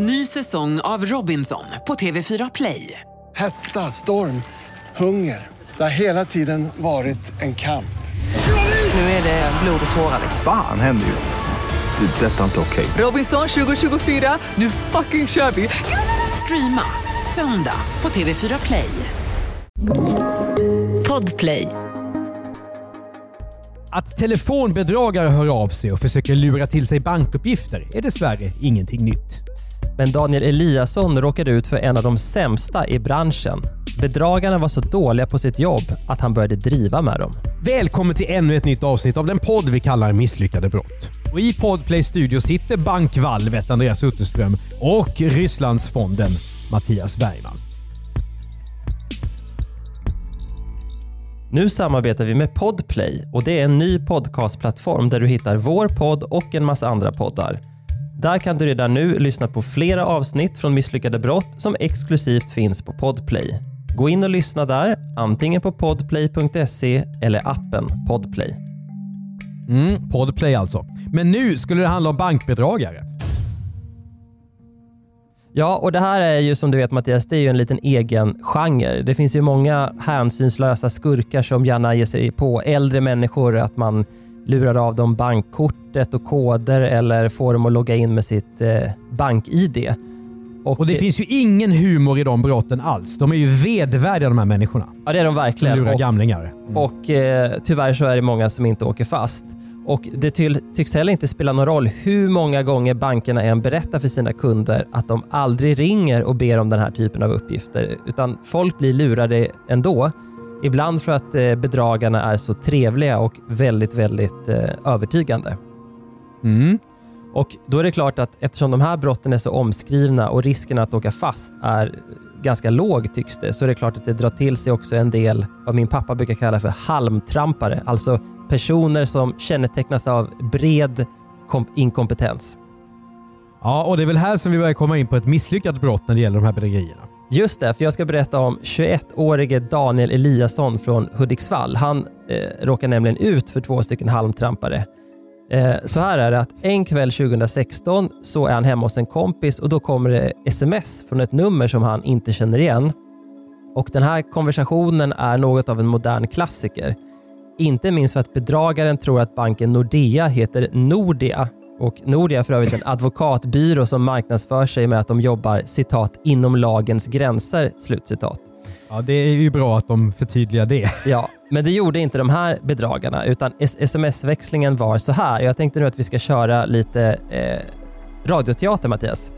Ny säsong av Robinson på TV4 Play. Hetta, storm, hunger. Det har hela tiden varit en kamp. Nu är det blod och tårar. Fan händer just nu. Det. är Detta är inte okej. Robinson 2024, nu fucking kör vi! Streama söndag på TV4 Play. Podplay. Att telefonbedragare hör av sig och försöker lura till sig bankuppgifter är dessvärre ingenting nytt. Men Daniel Eliasson råkade ut för en av de sämsta i branschen. Bedragarna var så dåliga på sitt jobb att han började driva med dem. Välkommen till ännu ett nytt avsnitt av den podd vi kallar Misslyckade brott. Och I Podplay studio sitter bankvalvet Andreas Utterström och Rysslandsfonden Mattias Bergman. Nu samarbetar vi med Podplay och det är en ny podcastplattform där du hittar vår podd och en massa andra poddar. Där kan du redan nu lyssna på flera avsnitt från Misslyckade brott som exklusivt finns på Podplay. Gå in och lyssna där, antingen på podplay.se eller appen Podplay. Mm, Podplay alltså. Men nu skulle det handla om bankbedragare. Ja, och det här är ju som du vet Mattias, det är ju en liten egen genre. Det finns ju många hänsynslösa skurkar som gärna ger sig på äldre människor, att man lurar av dem bankkortet och koder eller får dem att logga in med sitt eh, bank-id. Och det finns ju ingen humor i de brotten alls. De är ju vedervärdiga de här människorna. Ja, det är de Som verkligen. lurar Och, gamlingar. Mm. och eh, tyvärr så är det många som inte åker fast. Och det ty tycks heller inte spela någon roll hur många gånger bankerna än berättar för sina kunder att de aldrig ringer och ber om den här typen av uppgifter. Utan folk blir lurade ändå. Ibland för att eh, bedragarna är så trevliga och väldigt, väldigt eh, övertygande. Mm. Och då är det klart att eftersom de här brotten är så omskrivna och risken att åka fast är ganska låg tycks det, så är det klart att det drar till sig också en del vad min pappa brukar kalla för halmtrampare. Alltså personer som kännetecknas av bred kom- inkompetens. Ja, och det är väl här som vi börjar komma in på ett misslyckat brott när det gäller de här bedrägerierna. Just det, för jag ska berätta om 21-årige Daniel Eliasson från Hudiksvall. Han eh, råkar nämligen ut för två stycken halmtrampare. Eh, så här är det att en kväll 2016 så är han hemma hos en kompis och då kommer det sms från ett nummer som han inte känner igen. Och den här konversationen är något av en modern klassiker. Inte minst för att bedragaren tror att banken Nordea heter Nordea och Nordea är för övrigt en advokatbyrå som marknadsför sig med att de jobbar citat inom lagens gränser. Slutcitat. Ja, det är ju bra att de förtydligar det. Ja, men det gjorde inte de här bedragarna utan sms-växlingen var så här. Jag tänkte nu att vi ska köra lite eh, radioteater Mattias.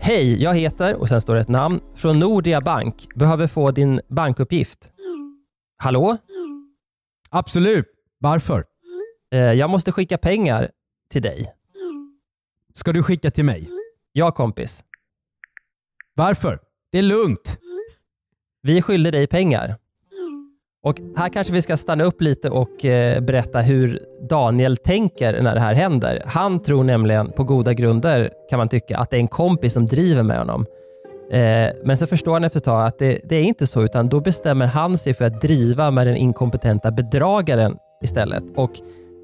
Hej, jag heter och sen står det ett namn från Nordea Bank. Behöver få din bankuppgift. Hallå? Absolut. Varför? Eh, jag måste skicka pengar till dig. Ska du skicka till mig? Ja kompis. Varför? Det är lugnt. Vi skyller dig pengar. Och här kanske vi ska stanna upp lite och eh, berätta hur Daniel tänker när det här händer. Han tror nämligen på goda grunder, kan man tycka, att det är en kompis som driver med honom. Eh, men så förstår han efter ett tag att det, det är inte så, utan då bestämmer han sig för att driva med den inkompetenta bedragaren istället. Och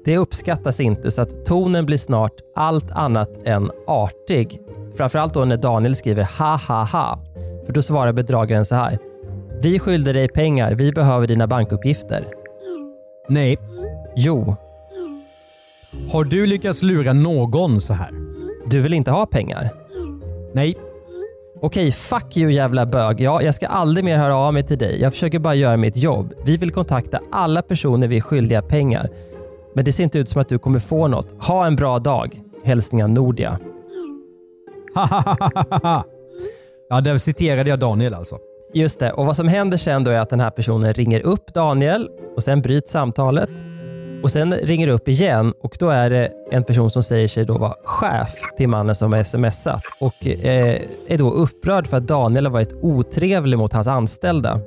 det uppskattas inte, så att tonen blir snart allt annat än artig. Framförallt då när Daniel skriver ha ha ha. För då svarar bedragaren så här. Vi skyllde dig pengar, vi behöver dina bankuppgifter. Nej. Jo, Har du lyckats lura någon så här? du vill inte ha pengar? Nej. Okej, fuck you jävla bög. Ja, jag ska aldrig mer höra av mig till dig. Jag försöker bara göra mitt jobb. Vi vill kontakta alla personer vi är skyldiga pengar. Men det ser inte ut som att du kommer få något. Ha en bra dag. Hälsningar Nordia. ja, där citerade jag Daniel alltså. Just det, och vad som händer sen då är att den här personen ringer upp Daniel och sen bryts samtalet. Och sen ringer det upp igen och då är det en person som säger sig då vara chef till mannen som har smsat och eh, är då upprörd för att Daniel har varit otrevlig mot hans anställda.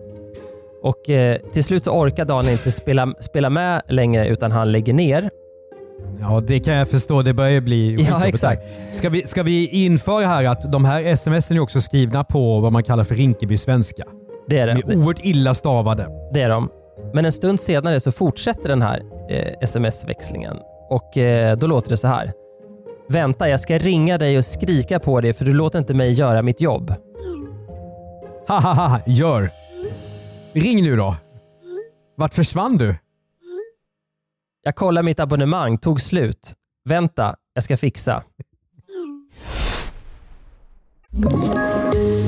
Och eh, till slut så orkar Daniel inte spela, spela med längre utan han lägger ner. Ja, det kan jag förstå. Det börjar bli Ja, exakt. Ska vi, ska vi införa här att de här smsen är också skrivna på vad man kallar för Rinkeby-svenska? Det är De det. är oerhört illa stavade. Det är de. Men en stund senare så fortsätter den här eh, sms-växlingen och eh, då låter det så här. Vänta, jag ska ringa dig och skrika på dig för du låter inte mig göra mitt jobb. Hahaha, gör. Ring nu då. Vart försvann du? Jag kollar mitt abonnemang, tog slut. Vänta, jag ska fixa.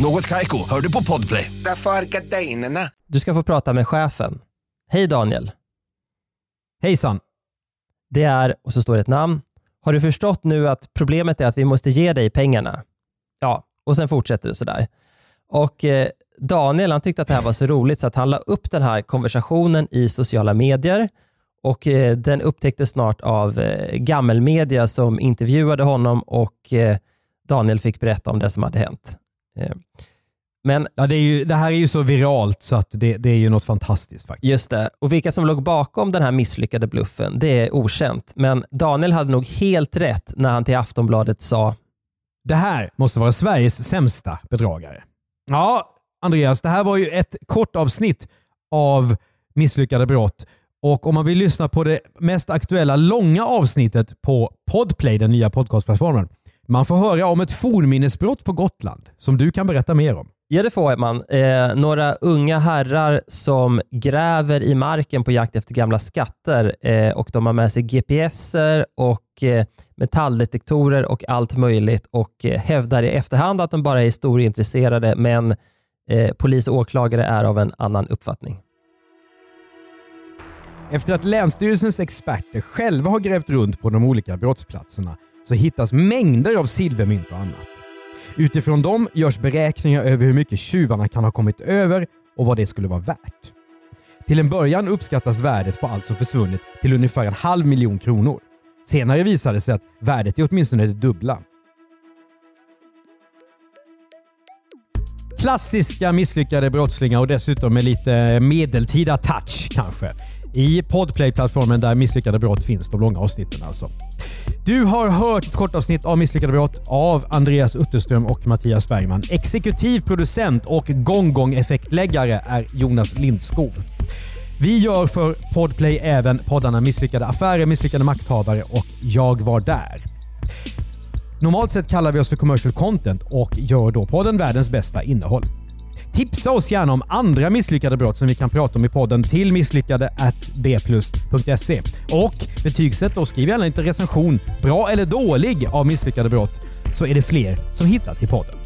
Något Kaiko, hör du på Podplay. Därför är gardinerna. Du ska få prata med chefen. Hej Daniel. Hejsan. Det är, och så står det ett namn. Har du förstått nu att problemet är att vi måste ge dig pengarna? Ja, och sen fortsätter det sådär. Och eh, Daniel han tyckte att det här var så roligt så att han la upp den här konversationen i sociala medier och eh, den upptäcktes snart av eh, gammelmedia som intervjuade honom och Daniel fick berätta om det som hade hänt. Eh, men Ja, det, ju, det här är ju så viralt så att det, det är ju något fantastiskt faktiskt. Just det. Och vilka som låg bakom den här misslyckade bluffen, det är okänt. Men Daniel hade nog helt rätt när han till Aftonbladet sa Det här måste vara Sveriges sämsta bedragare. Ja, Andreas, det här var ju ett kort avsnitt av misslyckade brott. Och om man vill lyssna på det mest aktuella långa avsnittet på Podplay, den nya podcastplattformen, man får höra om ett fornminnesbrott på Gotland som du kan berätta mer om. Ja, det får man. Eh, några unga herrar som gräver i marken på jakt efter gamla skatter eh, och de har med sig GPSer och eh, metalldetektorer och allt möjligt och eh, hävdar i efterhand att de bara är historieintresserade men eh, polis och åklagare är av en annan uppfattning. Efter att Länsstyrelsens experter själva har grävt runt på de olika brottsplatserna så hittas mängder av silvermynt och annat. Utifrån dem görs beräkningar över hur mycket tjuvarna kan ha kommit över och vad det skulle vara värt. Till en början uppskattas värdet på allt som försvunnit till ungefär en halv miljon kronor. Senare visade det sig att värdet är åtminstone det dubbla. Klassiska misslyckade brottslingar och dessutom med lite medeltida touch kanske. I Podplay-plattformen där misslyckade brott finns, de långa avsnitten alltså. Du har hört ett kort avsnitt av Misslyckade brott av Andreas Utterström och Mattias Bergman. Exekutiv producent och gonggong-effektläggare är Jonas Lindskov. Vi gör för Podplay även poddarna Misslyckade affärer, Misslyckade makthavare och Jag var där. Normalt sett kallar vi oss för commercial content och gör då podden världens bästa innehåll. Tipsa oss gärna om andra misslyckade brott som vi kan prata om i podden till misslyckade.bplus.se. Och betygsätt och skriv gärna lite recension, bra eller dålig, av misslyckade brott så är det fler som hittar till podden.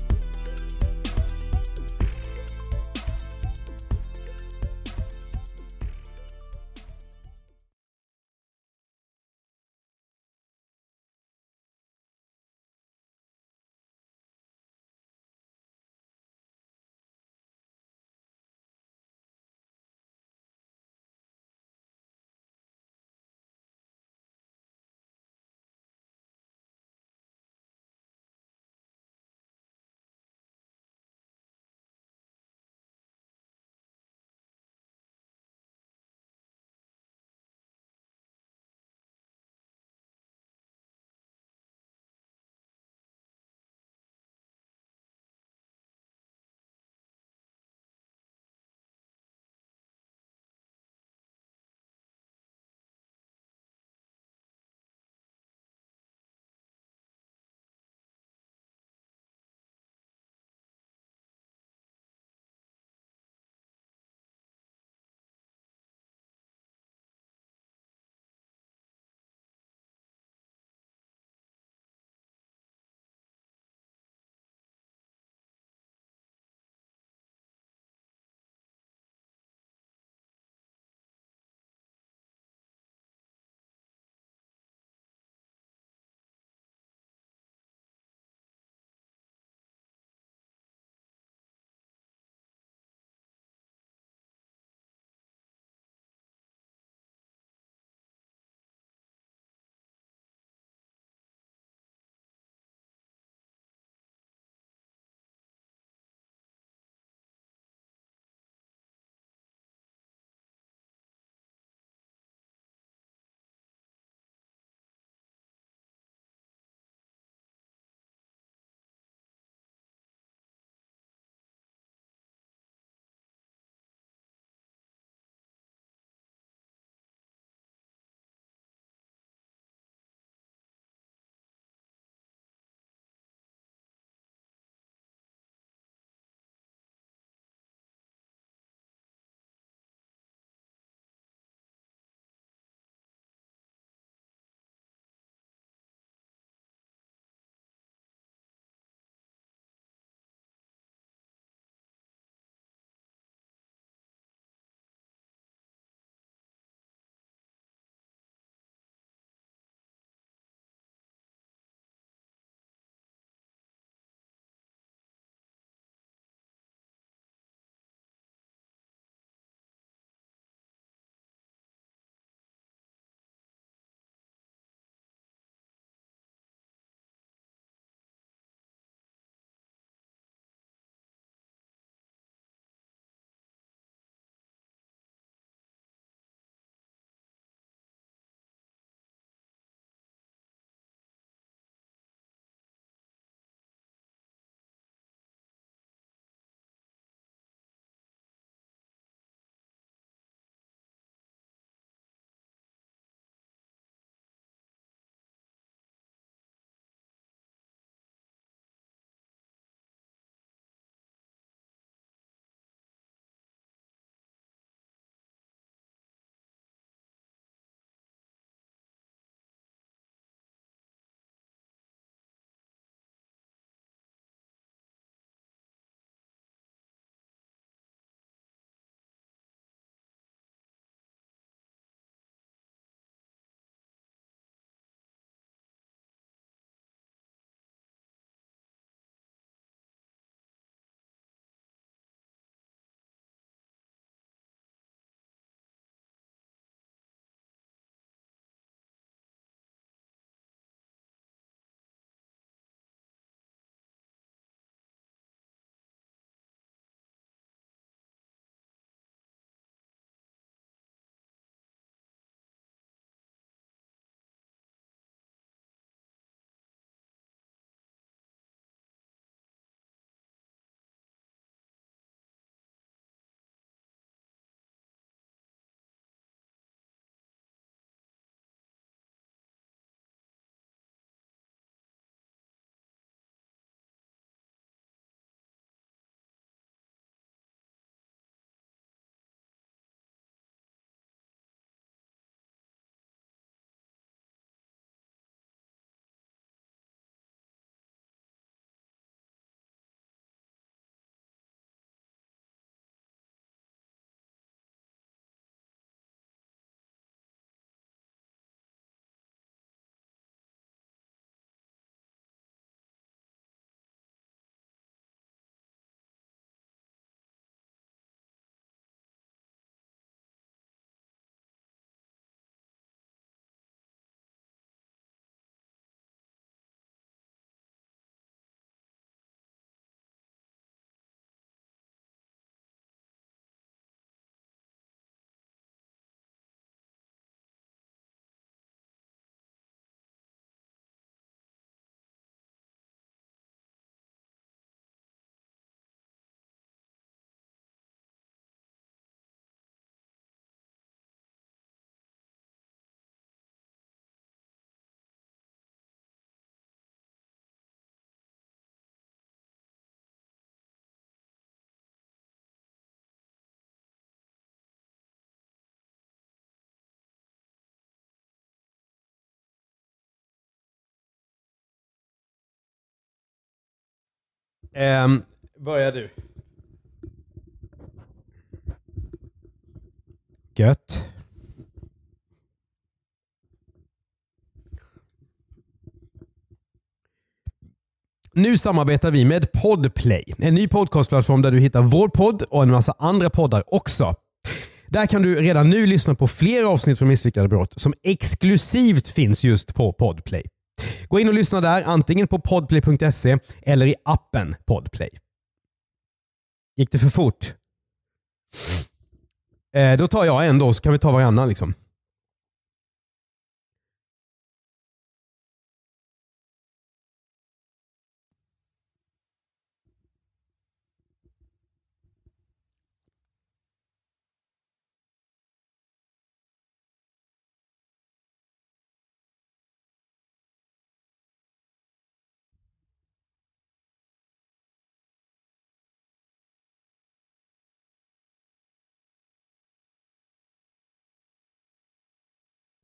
Ehm, börja du. Gött. Nu samarbetar vi med Podplay, en ny podcastplattform där du hittar vår podd och en massa andra poddar också. Där kan du redan nu lyssna på fler avsnitt från Misslyckade brott som exklusivt finns just på Podplay. Gå in och lyssna där, antingen på podplay.se eller i appen Podplay. Gick det för fort? Eh, då tar jag en då, så kan vi ta varannan. Liksom.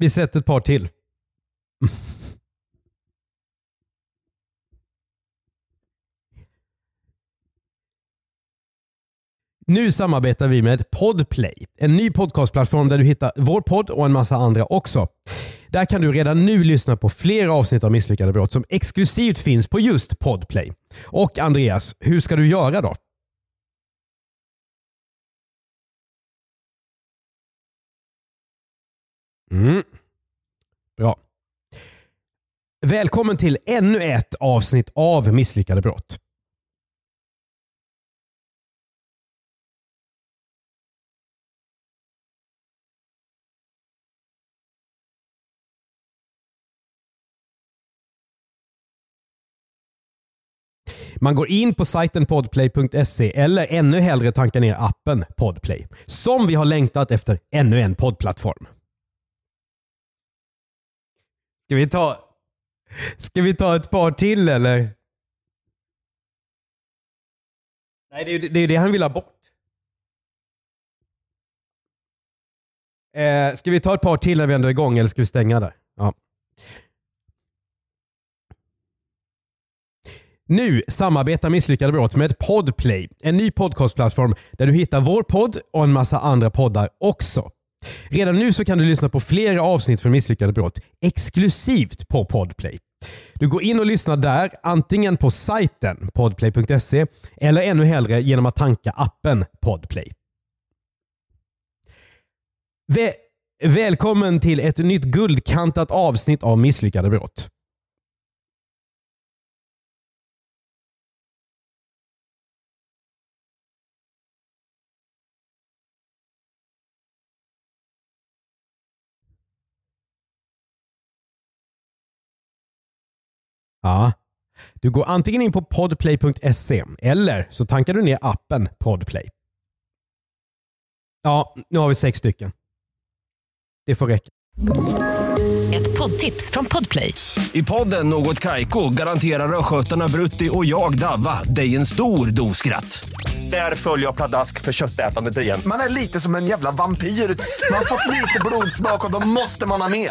Vi sätter ett par till. Nu samarbetar vi med Podplay, en ny podcastplattform där du hittar vår podd och en massa andra också. Där kan du redan nu lyssna på flera avsnitt av Misslyckade brott som exklusivt finns på just Podplay. Och Andreas, hur ska du göra då? Mm. Ja. Välkommen till ännu ett avsnitt av Misslyckade brott. Man går in på sajten podplay.se eller ännu hellre tankar ner appen Podplay. Som vi har längtat efter ännu en poddplattform. Ska vi ta, ska vi ta ett par till eller? Nej, det är ju det, är det han vill ha bort. Eh, ska vi ta ett par till när vi ändå är igång eller ska vi stänga där? Ja. Nu samarbetar Misslyckade brott med Podplay, en ny podcastplattform där du hittar vår podd och en massa andra poddar också. Redan nu så kan du lyssna på flera avsnitt från Misslyckade brott exklusivt på Podplay. Du går in och lyssnar där, antingen på sajten podplay.se eller ännu hellre genom att tanka appen Podplay. Vä Välkommen till ett nytt guldkantat avsnitt av Misslyckade brott. Ja. Du går antingen in på podplay.se eller så tankar du ner appen Podplay. Ja, nu har vi sex stycken. Det får räcka. Ett poddtips från Podplay. I podden Något Kaiko garanterar östgötarna Brutti och jag, Davva, dig en stor dos skratt. Där följer jag pladask för köttätandet igen. Man är lite som en jävla vampyr. Man har fått lite blodsmak och då måste man ha mer.